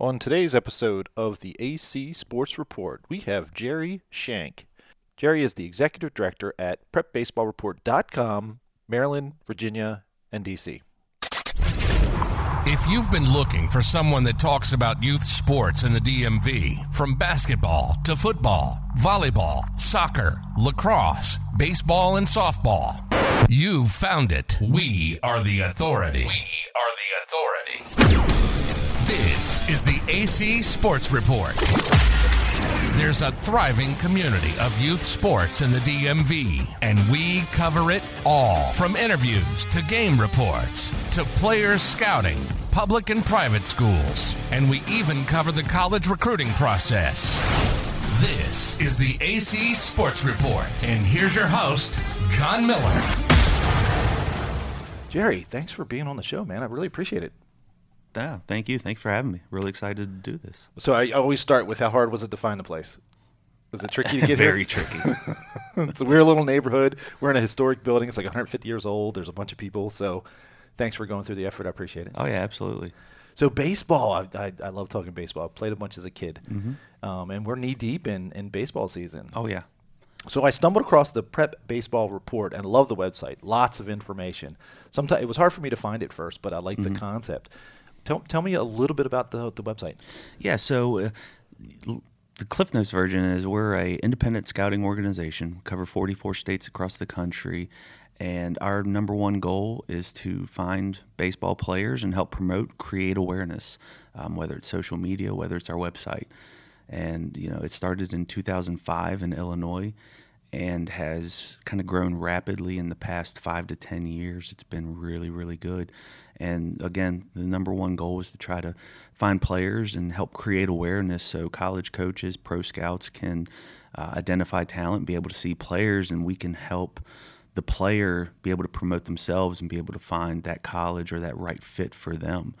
On today's episode of the AC Sports Report, we have Jerry Shank. Jerry is the executive director at prepbaseballreport.com, Maryland, Virginia, and DC. If you've been looking for someone that talks about youth sports in the DMV, from basketball to football, volleyball, soccer, lacrosse, baseball, and softball, you've found it. We are the authority. This is the AC Sports Report. There's a thriving community of youth sports in the DMV, and we cover it all from interviews to game reports to players scouting, public and private schools, and we even cover the college recruiting process. This is the AC Sports Report, and here's your host, John Miller. Jerry, thanks for being on the show, man. I really appreciate it. Yeah, thank you. Thanks for having me. Really excited to do this. So I always start with how hard was it to find the place? Was it tricky to get Very here? Very tricky. it's a weird little neighborhood. We're in a historic building. It's like 150 years old. There's a bunch of people. So thanks for going through the effort. I appreciate it. oh yeah, absolutely. So baseball, I, I, I love talking baseball. I played a bunch as a kid, Mm-hmm. um, and we're knee deep in, in baseball season. Oh yeah. So I stumbled across the Prep Baseball Report and love the website. Lots of information. Sometimes it was hard for me to find it first, but I liked Mm-hmm. the concept. Tell, tell me a little bit about the the website. Yeah. So uh, the Cliff Notes version is we're a independent scouting organization. Cover 44 states across the country, and our number one goal is to find baseball players and help promote, create awareness, um, whether it's social media, whether it's our website. And you know, it started in 2005 in Illinois. and has kind of grown rapidly in the past five to 10 years. It's been really, really good. And again, the number one goal is to try to find players and help create awareness so college coaches, pro scouts can uh, identify talent, be able to see players, and we can help the player be able to promote themselves and be able to find that college or that right fit for them.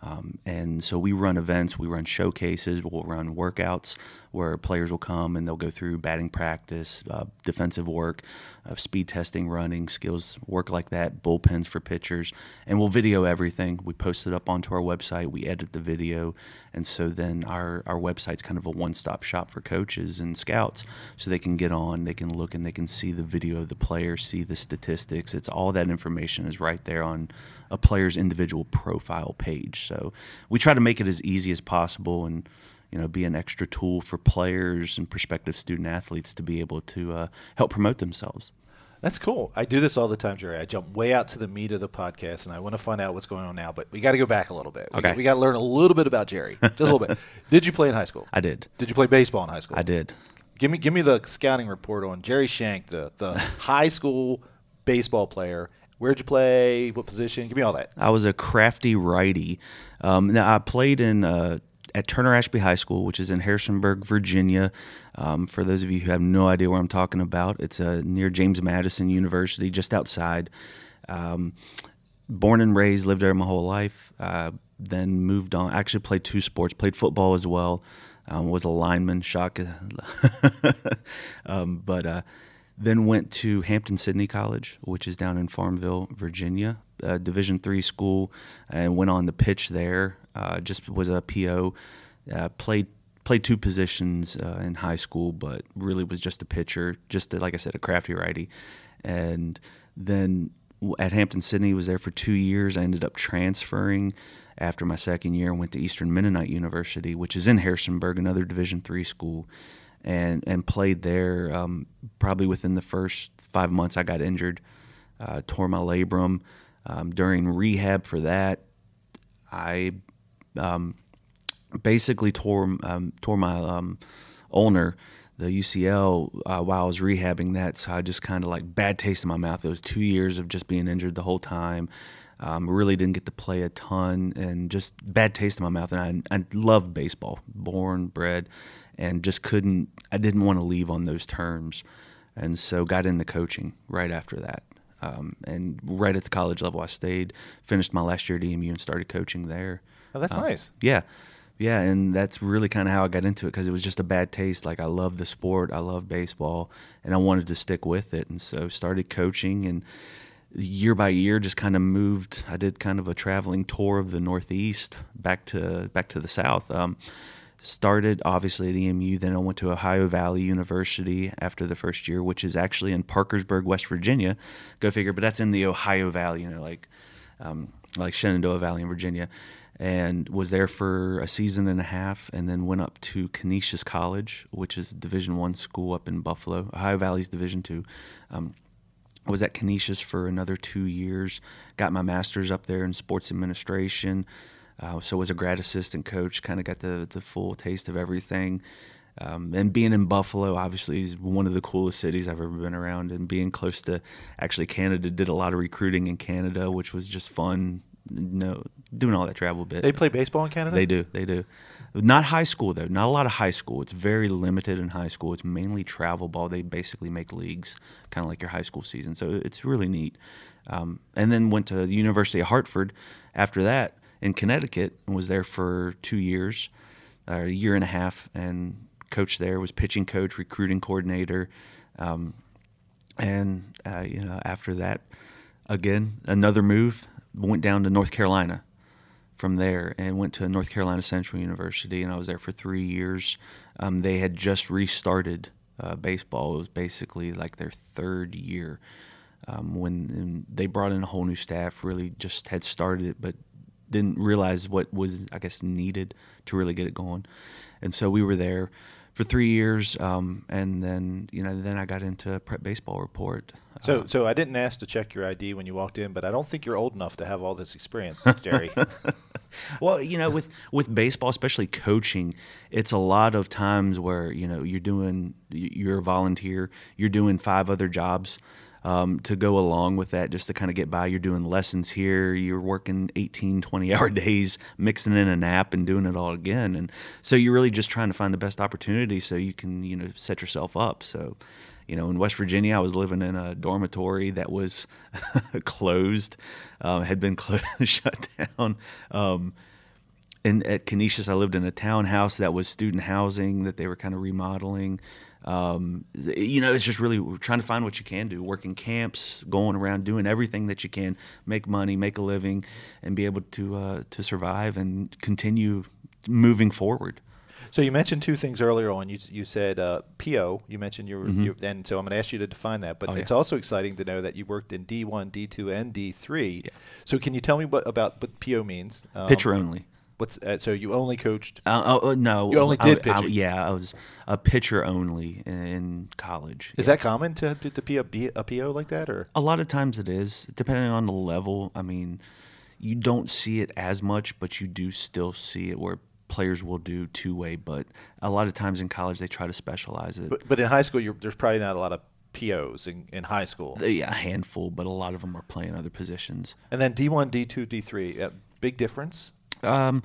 Um, and so we run events, we run showcases, we'll run workouts where players will come and they'll go through batting practice, uh, defensive work, uh, speed testing, running, skills work like that, bullpens for pitchers, and we'll video everything. We post it up onto our website, we edit the video, and so then our, our website's kind of a one stop shop for coaches and scouts so they can get on, they can look and they can see the video of the player, see the statistics. It's all that information is right there on a player's individual profile page. So we try to make it as easy as possible and you know be an extra tool for players and prospective student athletes to be able to uh, help promote themselves. That's cool. I do this all the time, Jerry. I jump way out to the meat of the podcast, and I want to find out what's going on now. But we got to go back a little bit. Okay. we got to learn a little bit about Jerry, just a little bit. Did you play in high school? I did. Did you play baseball in high school? I did. Give me give me the scouting report on Jerry Shank, the the high school baseball player. Where'd you play? What position? Give me all that. I was a crafty righty. Um, now I played in uh, at Turner Ashby High School, which is in Harrisonburg, Virginia. Um, for those of you who have no idea where I'm talking about, it's uh, near James Madison University, just outside. Um, born and raised, lived there my whole life. Uh, then moved on. Actually, played two sports. Played football as well. Um, was a lineman. Shock. um, but uh, then went to Hampden-Sydney College, which is down in Farmville, Virginia, a Division three school, and went on to pitch there. Uh, just was a PO. Uh, played played two positions uh, in high school, but really was just a pitcher, just like I said, a crafty righty. And then at Hampden-Sydney was there for two years. I ended up transferring after my second year and went to Eastern Mennonite University, which is in Harrisonburg, another Division three school, and and played there. Um, probably within the first five months, I got injured, uh, tore my labrum. Um, during rehab for that, I um, basically tore um, tore my um, ulnar, the UCL, uh, while I was rehabbing that. So I just kind of like bad taste in my mouth. It was two years of just being injured the whole time. Um, really didn't get to play a ton, and just bad taste in my mouth. And I, I loved baseball, born, bred, and just couldn't. I didn't want to leave on those terms, and so got into coaching right after that. Um, and right at the college level, I stayed, finished my last year at EMU, and started coaching there. Oh, that's Uh, nice. Yeah. Yeah, and that's really kind of how I got into it because it was just a bad taste. Like I love the sport, I love baseball, and I wanted to stick with it, and so started coaching and year by year just kind of moved i did kind of a traveling tour of the northeast back to back to the south um, started obviously at emu then i went to ohio valley university after the first year which is actually in parkersburg west virginia go figure but that's in the ohio valley you know like um, like shenandoah valley in virginia and was there for a season and a half and then went up to canisius college which is a division one school up in buffalo ohio valley's division two um, was at Canisius for another two years. Got my master's up there in sports administration. Uh, so was a grad assistant coach. Kind of got the the full taste of everything. Um, and being in Buffalo, obviously, is one of the coolest cities I've ever been around. And being close to actually Canada, did a lot of recruiting in Canada, which was just fun. Know, doing all that travel bit. They play baseball in Canada. They do. They do. Not high school though. Not a lot of high school. It's very limited in high school. It's mainly travel ball. They basically make leagues, kind of like your high school season. So it's really neat. Um, and then went to the University of Hartford after that in Connecticut and was there for two years, uh, a year and a half, and coached there. Was pitching coach, recruiting coordinator, um, and uh, you know after that, again another move. Went down to North Carolina from there and went to North Carolina Central University, and I was there for three years. Um, they had just restarted uh, baseball. It was basically like their third year um, when they brought in a whole new staff. Really, just had started it, but didn't realize what was, I guess, needed to really get it going. And so we were there for three years, um, and then you know, then I got into Prep Baseball Report. So, so I didn't ask to check your ID when you walked in, but I don't think you're old enough to have all this experience, Jerry. well, you know, with with baseball, especially coaching, it's a lot of times where you know you're doing you're a volunteer, you're doing five other jobs. Um, to go along with that, just to kind of get by, you're doing lessons here, you're working 18, 20 hour days, mixing in a nap and doing it all again. And so you're really just trying to find the best opportunity so you can, you know, set yourself up. So, you know, in West Virginia, I was living in a dormitory that was closed, um, had been closed, shut down. Um, and at Canisius, I lived in a townhouse that was student housing that they were kind of remodeling. Um, you know, it's just really trying to find what you can do, working camps, going around, doing everything that you can, make money, make a living, and be able to uh, to survive and continue moving forward. So you mentioned two things earlier on. You you said uh, PO. You mentioned you, were, mm-hmm. you and so I'm going to ask you to define that. But oh, it's yeah. also exciting to know that you worked in D1, D2, and D3. Yeah. So can you tell me what about what PO means? Um, Pitcher only. What's uh, so you only coached? Uh, uh, no, you only did pitching. I, yeah, I was a pitcher only in college. Is yeah. that common to to be a, be a PO like that, or a lot of times it is, depending on the level. I mean, you don't see it as much, but you do still see it where players will do two way, but a lot of times in college they try to specialize it. But, but in high school, there's probably not a lot of POs in, in high school. Yeah, a handful, but a lot of them are playing other positions. And then D1, D2, D3, uh, big difference? Um,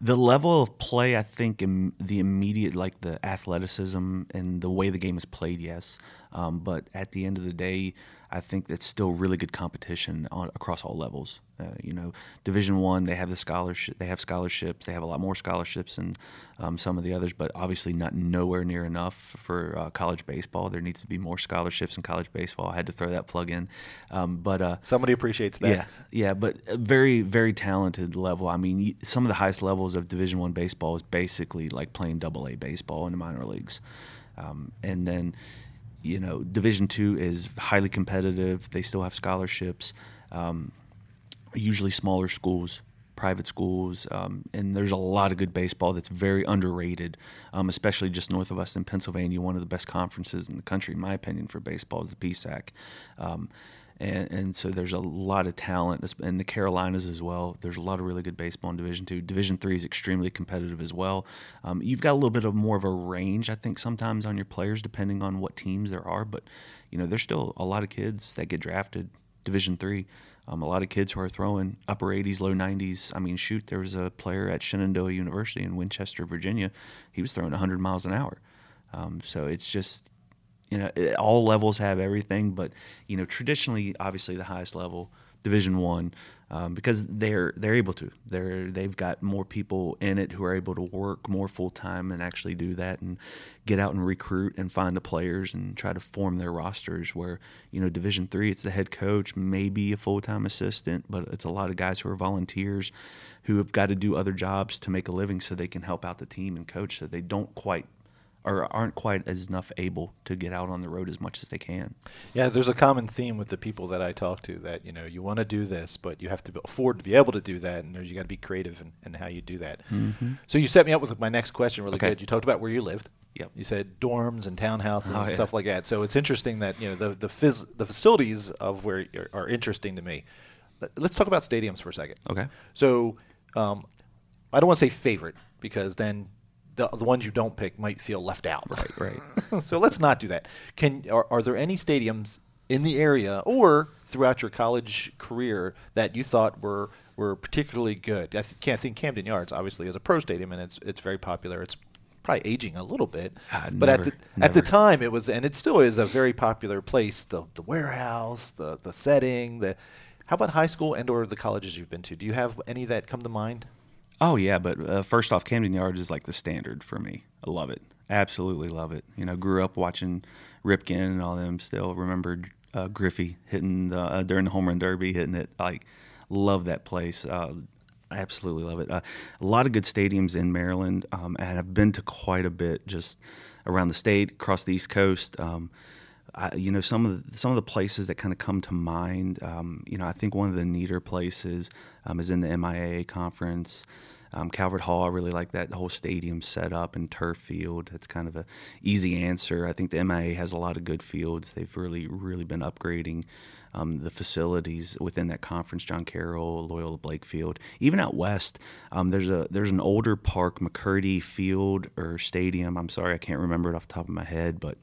the level of play, I think, in the immediate, like the athleticism and the way the game is played, yes. Um, but at the end of the day, I think that's still really good competition on, across all levels. Uh, you know, Division One, they have the scholarship, they have scholarships, they have a lot more scholarships than um, some of the others, but obviously not nowhere near enough for uh, college baseball. There needs to be more scholarships in college baseball. I had to throw that plug in, um, but uh, somebody appreciates that. Yeah, yeah, but very, very talented level. I mean, some of the highest levels of Division One baseball is basically like playing Double A baseball in the minor leagues, um, and then you know, Division two is highly competitive. They still have scholarships. Um, usually smaller schools, private schools, um, and there's a lot of good baseball that's very underrated, um, especially just north of us in Pennsylvania. One of the best conferences in the country, in my opinion, for baseball is the PSAC. And, and, so there's a lot of talent in the Carolinas as well. There's a lot of really good baseball in Division Two. Division Three is extremely competitive as well. Um, you've got a little bit of more of a range, I think, sometimes on your players depending on what teams there are. But you know, there's still a lot of kids that get drafted Division Three. Um, a lot of kids who are throwing upper 80s, low 90s. I mean, shoot, there was a player at Shenandoah University in Winchester, Virginia. He was throwing 100 miles an hour. Um, so it's just you know all levels have everything but you know traditionally obviously the highest level division one um, because they're they're able to. They're they've got more people in it who are able to work more full time and actually do that and get out and recruit and find the players and try to form their rosters. Where you know Division three, it's the head coach, maybe a full time assistant, but it's a lot of guys who are volunteers who have got to do other jobs to make a living so they can help out the team and coach so they don't quite or aren't quite as enough able to get out on the road as much as they can. Yeah, there's a common theme with the people that I talk to that you know you want to do this, but you have to afford to be able to do that, and you got to be creative in, in, how you do that. Mm-hmm. So you set me up with my next question really okay. good. You talked about where you lived. Yep. You said dorms and townhouses oh, and yeah. stuff like that. So it's interesting that you know the the, phys- the facilities of where are interesting to me. Let's talk about stadiums for a second. Okay. So um, I don't want to say favorite because then the, the ones you don't pick might feel left out. Right, right. so let's not do that. Can are, are there any stadiums in the area or throughout your college career that you thought were were particularly good? I th- can't think Camden Yards obviously is a pro stadium and it's it's very popular. It's probably aging a little bit, uh, but never, at the never. at the time it was and it still is a very popular place. The the warehouse, the the setting, the how about high school and or the colleges you've been to? Do you have any that come to mind? Oh yeah, but uh, first off, Camden Yards is like the standard for me. I love it, absolutely love it. You know, grew up watching Ripken and all them. Still remember uh, Griffey hitting the, uh, during the home run derby, hitting it. Like, love that place. Uh, I absolutely love it. Uh, a lot of good stadiums in Maryland, um, and I've been to quite a bit just around the state, across the East Coast. Um, I, you know, some of the, some of the places that kind of come to mind. Um, you know, I think one of the neater places um, is in the MIAA conference. Um, Calvert Hall, I really like that whole stadium set up and turf field. That's kind of a easy answer. I think the MIA has a lot of good fields. They've really, really been upgrading um, the facilities within that conference. John Carroll, Loyola Blakefield, even out west, um, there's a there's an older park, McCurdy Field or Stadium. I'm sorry, I can't remember it off the top of my head, but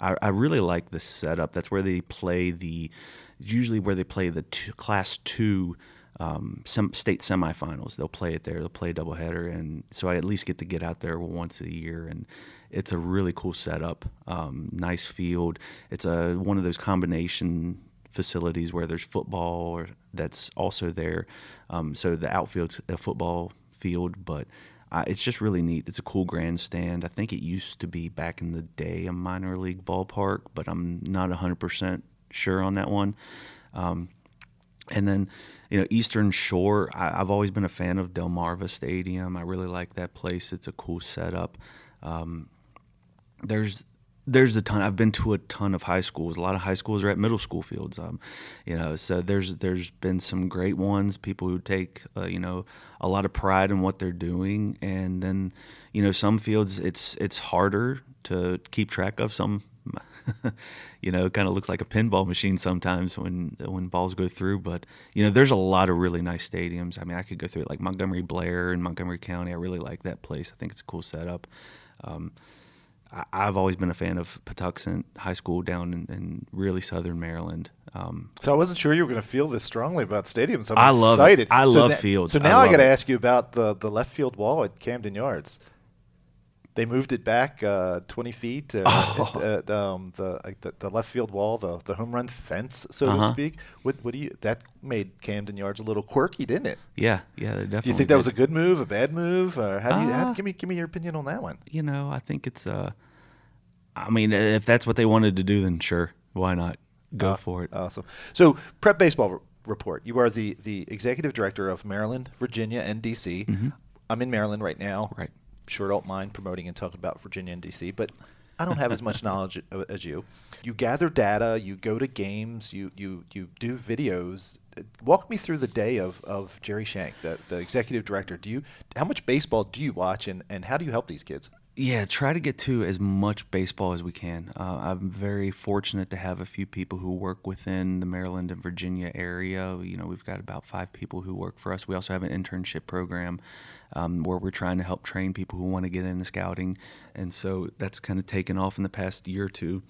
I, I really like the setup. That's where they play the usually where they play the two, class two um, some state semifinals. They'll play it there. They'll play a doubleheader, and so I at least get to get out there once a year, and it's a really cool setup. Um, nice field. It's a one of those combination facilities where there's football that's also there. Um, so the outfield's a football field, but it's just really neat. It's a cool grandstand. I think it used to be back in the day a minor league ballpark, but I'm not 100% sure on that one. Um, and then, you know, Eastern Shore, I, have always been a fan of Delmarva Stadium. I really like that place. It's a cool setup. Um, there's there's a ton. I've been to a ton of high schools. A lot of high schools are at middle school fields. Um, you know, so there's there's been some great ones. People who take uh, you know a lot of pride in what they're doing, and then you know some fields it's it's harder to keep track of. Some you know, it kind of looks like a pinball machine sometimes when when balls go through. But you know, there's a lot of really nice stadiums. I mean, I could go through it like Montgomery Blair in Montgomery County. I really like that place. I think it's a cool setup. Um, I, have always been a fan of Patuxent High School down in, in really southern Maryland. Um, so I wasn't sure you were going to feel this strongly about stadiums. I'm I excited. love it. I so love fields. So now I, I got to ask you about the the left field wall at Camden Yards they moved it back uh, 20 feet. Uh, oh. at, um, the, the, the left field wall, the the home run fence, so uh-huh. to speak. What what do you that made Camden Yards a little quirky, didn't it? Yeah, yeah, definitely. Do you think that was a good move, a bad move? Or how do you how, uh, give me give me your opinion on that one? You know, I think it's. Uh, I mean, if that's what they wanted to do, then sure, why not go uh, for it? Awesome. So, prep baseball report. You are the the executive director of Maryland, Virginia, and DC. Mm-hmm. I'm in Maryland right now. Right sure don't mind promoting and talking about Virginia and DC, but I don't have as much knowledge as you. You gather data, you go to games, you you you do videos. Walk me through the day of, of Jerry Shank, the, the executive director. Do you how much baseball do you watch and, and how do you help these kids? Yeah, try to get to as much baseball as we can. Uh, I'm very fortunate to have a few people who work within the Maryland and Virginia area. You know, we've got about five people who work for us. We also have an internship program um, where we're trying to help train people who want to get into scouting, and so that's kind of taken off in the past year or two.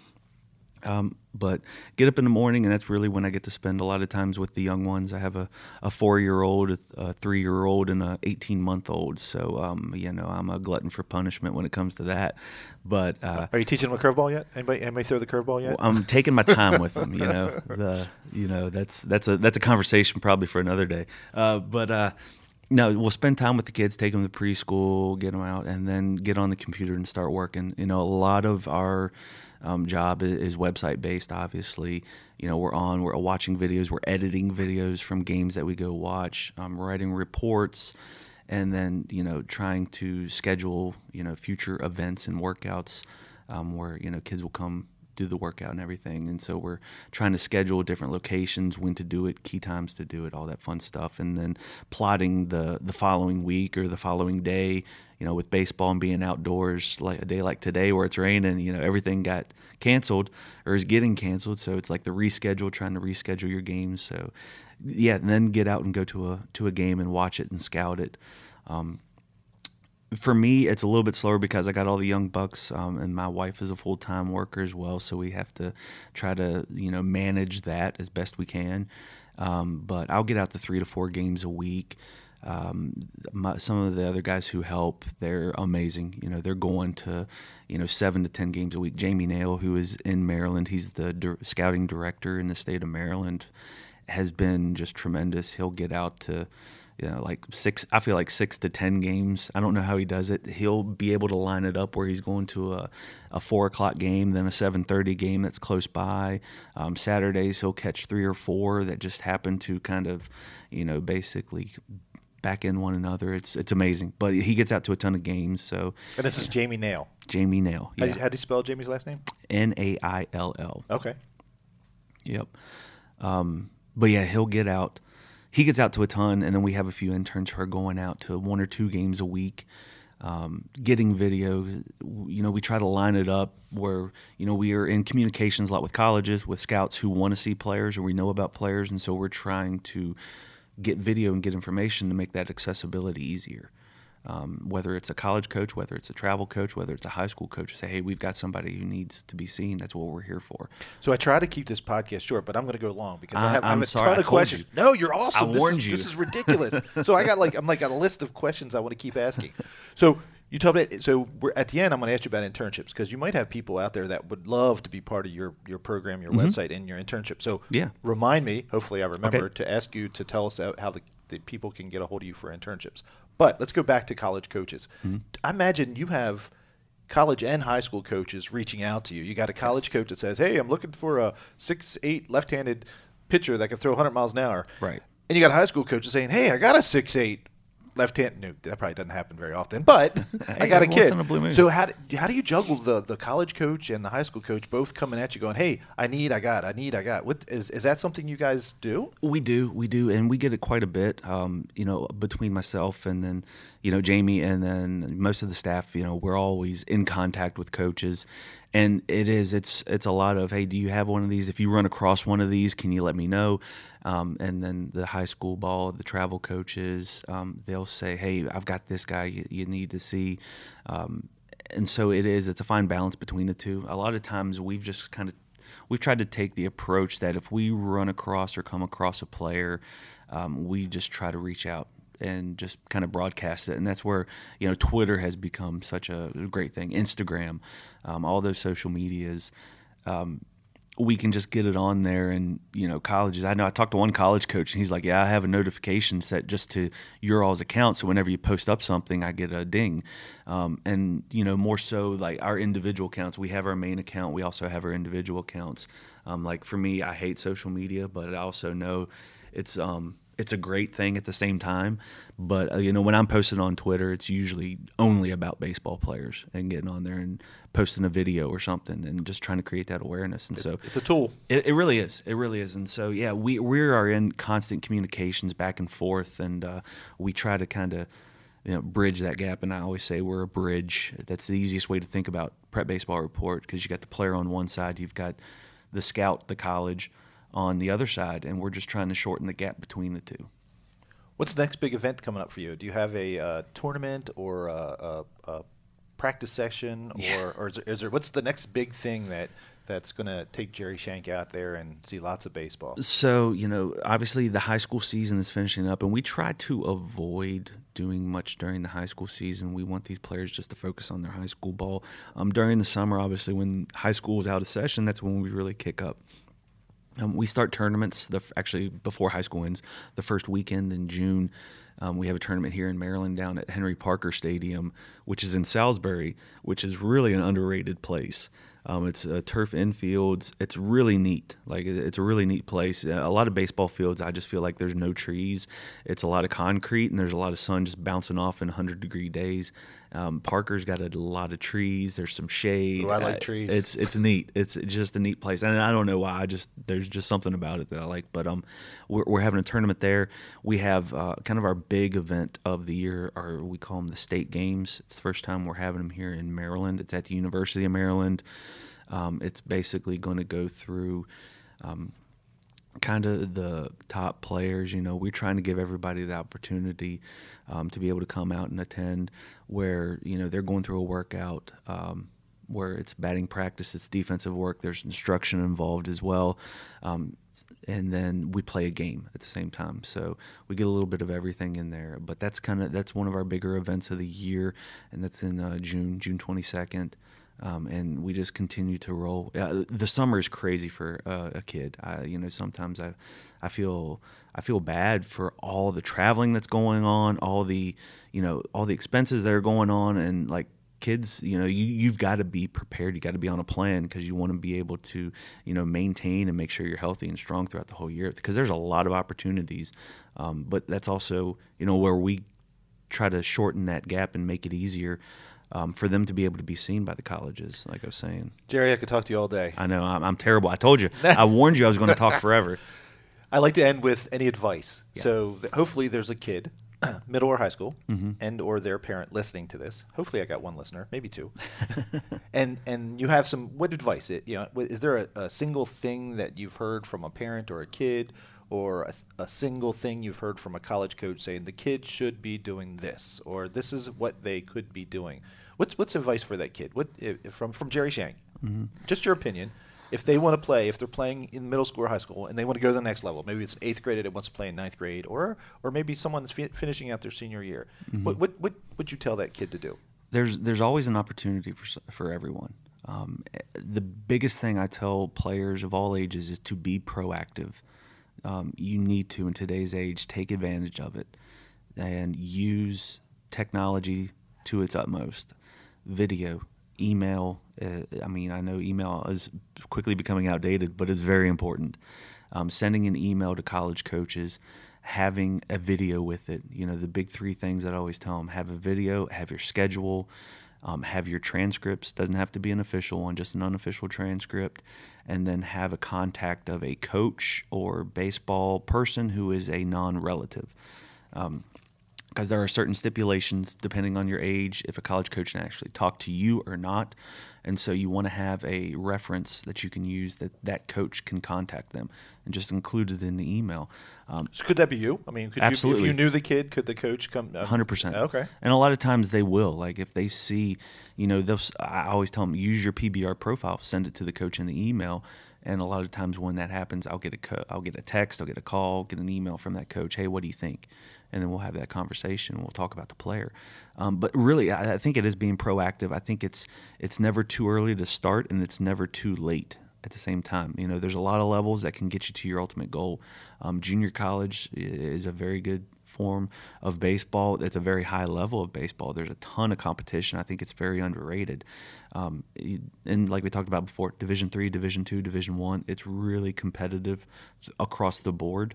Um, but get up in the morning, and that's really when I get to spend a lot of times with the young ones. I have a, a four year old, a three year old, and a 18 month old. So, um, you know, I'm a glutton for punishment when it comes to that. But uh, are you teaching them a curveball yet? Anybody, anybody throw the curveball yet? Well, I'm taking my time with them. You know, the you know that's that's a that's a conversation probably for another day. Uh, but uh, no, we'll spend time with the kids, take them to preschool, get them out, and then get on the computer and start working. You know, a lot of our um, job is, website based. Obviously, you know, we're on, we're watching videos, we're editing videos from games that we go watch, um, writing reports, and then you know, trying to schedule you know future events and workouts um, where you know kids will come do the workout and everything. And so we're trying to schedule different locations, when to do it, key times to do it, all that fun stuff, and then plotting the the following week or the following day. You know, with baseball and being outdoors, like a day like today where it's raining, you know, everything got canceled or is getting canceled. So it's like the reschedule, trying to reschedule your games. So yeah, and then get out and go to a to a game and watch it and scout it. Um, for me, it's a little bit slower because I got all the young bucks, um, and my wife is a full time worker as well. So we have to try to you know manage that as best we can. Um, but I'll get out to three to four games a week. Um, my, some of the other guys who help, they're amazing. You know, they're going to, you know, seven to ten games a week. Jamie Naill, who is in Maryland, he's the scouting director in the state of Maryland, has been just tremendous. He'll get out to you know, like six, I feel like six to 10 games. I don't know how he does it. He'll be able to line it up where he's going to a, a four o'clock game, then a 730 game that's close by. Um, Saturdays, he'll catch three or four that just happen to kind of, you know, basically back in one another. It's, it's amazing, but he gets out to a ton of games. So, and this is Jamie Naill. Jamie Naill. Yeah. How, do you, how do you spell Jamie's last name? N A I L L. Okay. Yep. Um, but yeah, he'll get out he gets out to a ton, and then we have a few interns who are going out to one or two games a week, um, getting video. You know, we try to line it up where you know we are in communications a lot with colleges, with scouts who want to see players or we know about players, and so we're trying to get video and get information to make that accessibility easier um, whether it's a college coach, whether it's a travel coach, whether it's a high school coach, say, hey, we've got somebody who needs to be seen. That's what we're here for. So I try to keep this podcast short, but I'm going to go long because I, I have, I have a sorry, ton of questions. You. No, you're awesome. I this warned is, you. This is ridiculous. so I got like I'm like a list of questions I want to keep asking. So you told me so we're at the end i'm going to ask you about internships because you might have people out there that would love to be part of your, your program your mm-hmm. website and your internship so yeah remind me hopefully i remember okay. to ask you to tell us how the, the people can get a hold of you for internships but let's go back to college coaches. Mm-hmm. I imagine you have college and high school coaches reaching out to you. You got a college yes. coach that says, "Hey, I'm looking for a six eight left-handed pitcher that can throw 100 miles an hour." Right. And you got a high school coach saying, "Hey, I got a six eight left hand. No, that probably doesn't happen very often. But hey, I got a kid. A so how do, how do you juggle the the college coach and the high school coach both coming at you, going, "Hey, I need, I got, I need, I got." What is is that something you guys do? We do, we do, and we get it quite a bit. Um, you know, between myself and then you know Jamie and then most of the staff. You know, we're always in contact with coaches, and it is it's it's a lot of, "Hey, do you have one of these? If you run across one of these, can you let me know?" Um, and then the high school ball, the travel coaches, um, they'll say, "Hey, I've got this guy you, you need to see." Um, and so it is. It's a fine balance between the two. A lot of times we've just kind of we've tried to take the approach that if we run across or come across a player, um, we just try to reach out and just kind of broadcast it. And that's where you know Twitter has become such a great thing. Instagram, um, all those social medias. Um, we can just get it on there and you know colleges i know i talked to one college coach and he's like yeah i have a notification set just to your all's account so whenever you post up something i get a ding um, and you know more so like our individual accounts we have our main account we also have our individual accounts um, like for me i hate social media but i also know it's um, it's a great thing at the same time. But uh, you know, when I'm posting on Twitter, it's usually only about baseball players and getting on there and posting a video or something and just trying to create that awareness. And so it's a tool. It, it really is. It really is. And so yeah, we we are in constant communications back and forth, and uh, we try to kind of you know bridge that gap. And I always say we're a bridge. That's the easiest way to think about prep baseball report because you got the player on one side, you've got the scout, the college on the other side, and we're just trying to shorten the gap between the two. What's the next big event coming up for you? Do you have a uh, tournament or a, a, a, practice session, or, yeah. or is, there, is there what's the next big thing that that's going to take Jerry Shank out there and see lots of baseball? So, you know, obviously the high school season is finishing up, and we try to avoid doing much during the high school season. We want these players just to focus on their high school ball. Um, during the summer, obviously, when high school is out of session, that's when we really kick up. Um, we start tournaments the, actually before high school ends, the first weekend in June. Um, we have a tournament here in Maryland down at Henry Parker Stadium, which is in Salisbury, which is really an underrated place. Um, it's a turf infields. It's really neat. Like it's a really neat place. A lot of baseball fields, I just feel like there's no trees. It's a lot of concrete, and there's a lot of sun just bouncing off in 100 degree days. Um, Parker's got a lot of trees. There's some shade. Ooh, I like uh, trees. It's it's neat. It's just a neat place, and I don't know why. I just there's just something about it that I like. But um, we're, we're having a tournament there. We have uh, kind of our big event of the year. Our we call them the state games. It's the first time we're having them here in Maryland. It's at the University of Maryland. Um, it's basically going to go through um, kind of the top players. You know, we're trying to give everybody the opportunity um, to be able to come out and attend where, you know, they're going through a workout. Um, where it's batting practice, it's defensive work. There's instruction involved as well, um, and then we play a game at the same time. So we get a little bit of everything in there. But that's kind of that's one of our bigger events of the year, and that's in uh, June, June 22nd. Um, and we just continue to roll. Uh, the summer is crazy for uh, a kid. I, you know, sometimes I, I feel I feel bad for all the traveling that's going on, all the, you know, all the expenses that are going on, and like kids, you know, you you've got to be prepared. You got to be on a plan because you want to be able to, you know, maintain and make sure you're healthy and strong throughout the whole year. Because there's a lot of opportunities, um, but that's also, you know, where we try to shorten that gap and make it easier um, for them to be able to be seen by the colleges, like I was saying. Jerry, I could talk to you all day. I know I'm, I'm terrible. I told you. I warned you I was going to talk forever. I like to end with any advice. Yeah. So th- hopefully there's a kid, middle or high school, mm-hmm. and or their parent listening to this. Hopefully I got one listener, maybe two. and and you have some what advice? It, you know, is there a, a single thing that you've heard from a parent or a kid? or a, a, single thing you've heard from a college coach saying the kid should be doing this or this is what they could be doing. What's what's advice for that kid? What if, from from Jerry Shank? Mm-hmm. Just your opinion. If they want to play, if they're playing in middle school or high school, and they want to go to the next level, maybe it's eighth grade and wants to play in ninth grade, or or maybe someone's fi- finishing out their senior year. Mm-hmm. What, what what would you tell that kid to do? There's there's always an opportunity for for everyone. Um, the biggest thing I tell players of all ages is to be proactive um, you need to in today's age take advantage of it and use technology to its utmost. Video, email. Uh, I mean, I know email is quickly becoming outdated, but it's very important. Um, sending an email to college coaches, having a video with it. You know, the big three things that I always tell them: have a video, have your schedule, um, have your transcripts. Doesn't have to be an official one, just an unofficial transcript, and then have a contact of a coach or baseball person who is a non-relative. Um, because there are certain stipulations depending on your age if a college coach can actually talk to you or not. And so you want to have a reference that you can use that that coach can contact them and just include it in the email. Um, so could that be you? I mean could absolutely. You, if you knew the kid could the coach come uh, 100% okay. And a lot of times they will like if they see you know they'll i always tell them use your pbr profile send it to the coach in the email and a lot of times when that happens i'll get a co- i'll get a text i'll get a call get an email from that coach hey what do you think and then we'll have that conversation. We'll talk about the player. Um, but really, I, I, think it is being proactive. I think it's it's never too early to start, and it's never too late at the same time. You know, there's a lot of levels that can get you to your ultimate goal. Um, junior college is a very good form of baseball. It's a very high level of baseball. There's a ton of competition. I think it's very underrated. Um, and like we talked about before, Division three, Division two, Division one, it's really competitive across the board.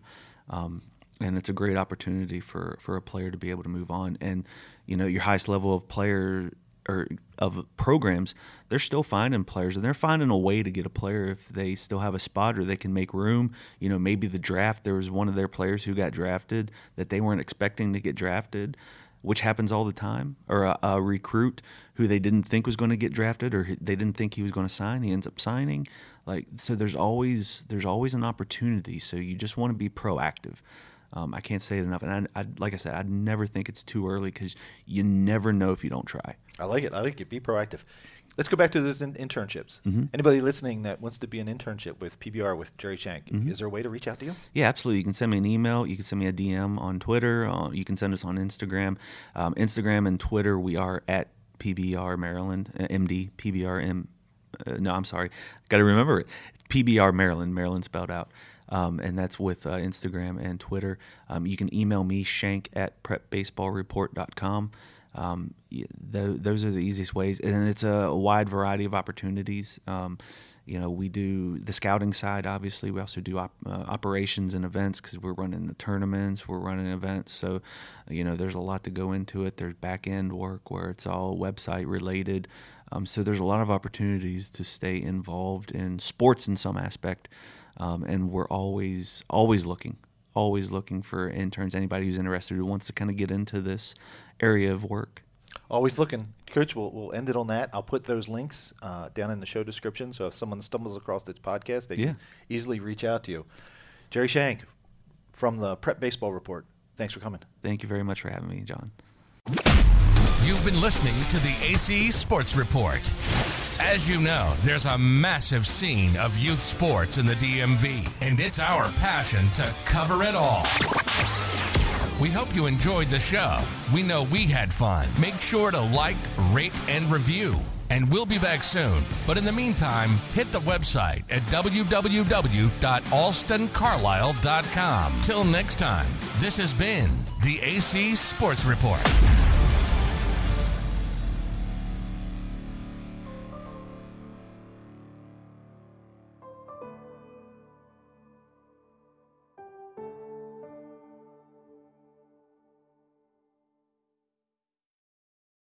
Um, and it's a great opportunity for for a player to be able to move on. And you know, your highest level of player or of programs, they're still finding players and they're finding a way to get a player if they still have a spot or they can make room. You know, maybe the draft there was one of their players who got drafted that they weren't expecting to get drafted, which happens all the time, or a, a recruit who they didn't think was going to get drafted or they didn't think he was going to sign, he ends up signing. Like so, there's always there's always an opportunity. So you just want to be proactive. Um, I can't say it enough. And I, I, like I said, I never think it's too early because you never know if you don't try. I like it. I like it. Be proactive. Let's go back to those in- internships. Mm-hmm. Anybody listening that wants to be an internship with PBR with Jerry Shank, mm-hmm. is there a way to reach out to you? Yeah, absolutely. You can send me an email. You can send me a DM on Twitter. Uh, you can send us on Instagram. Um, Instagram and Twitter, we are at PBR Maryland, uh, MD, PBR M. Uh, no, I'm sorry. Got to remember it. PBR Maryland, Maryland spelled out. Um, and that's with uh, Instagram and Twitter. Um, you can email me, shank at prepbaseballreport.com. Um, th- those are the easiest ways, and it's a wide variety of opportunities. Um, you know, we do the scouting side. Obviously, we also do op- uh, operations and events because we're running the tournaments, we're running events. So, you know, there's a lot to go into it. There's back end work where it's all website related. Um, so there's a lot of opportunities to stay involved in sports in some aspect, um, and we're always always looking, always looking for interns. Anybody who's interested who wants to kind of get into this area of work. Always looking, Coach. We'll, we'll end it on that. I'll put those links uh, down in the show description, so if someone stumbles across this podcast, they yeah. can easily reach out to you. Jerry Shank from the Prep Baseball Report. Thanks for coming. Thank you very much for having me, John. You've been listening to the ACE Sports Report. As you know, there's a massive scene of youth sports in the DMV, and it's our passion to cover it all. We hope you enjoyed the show. We know we had fun. Make sure to like, rate, and review. And we'll be back soon. But in the meantime, hit the website at www.alstoncarlisle.com. Till next time, this has been the AC Sports Report.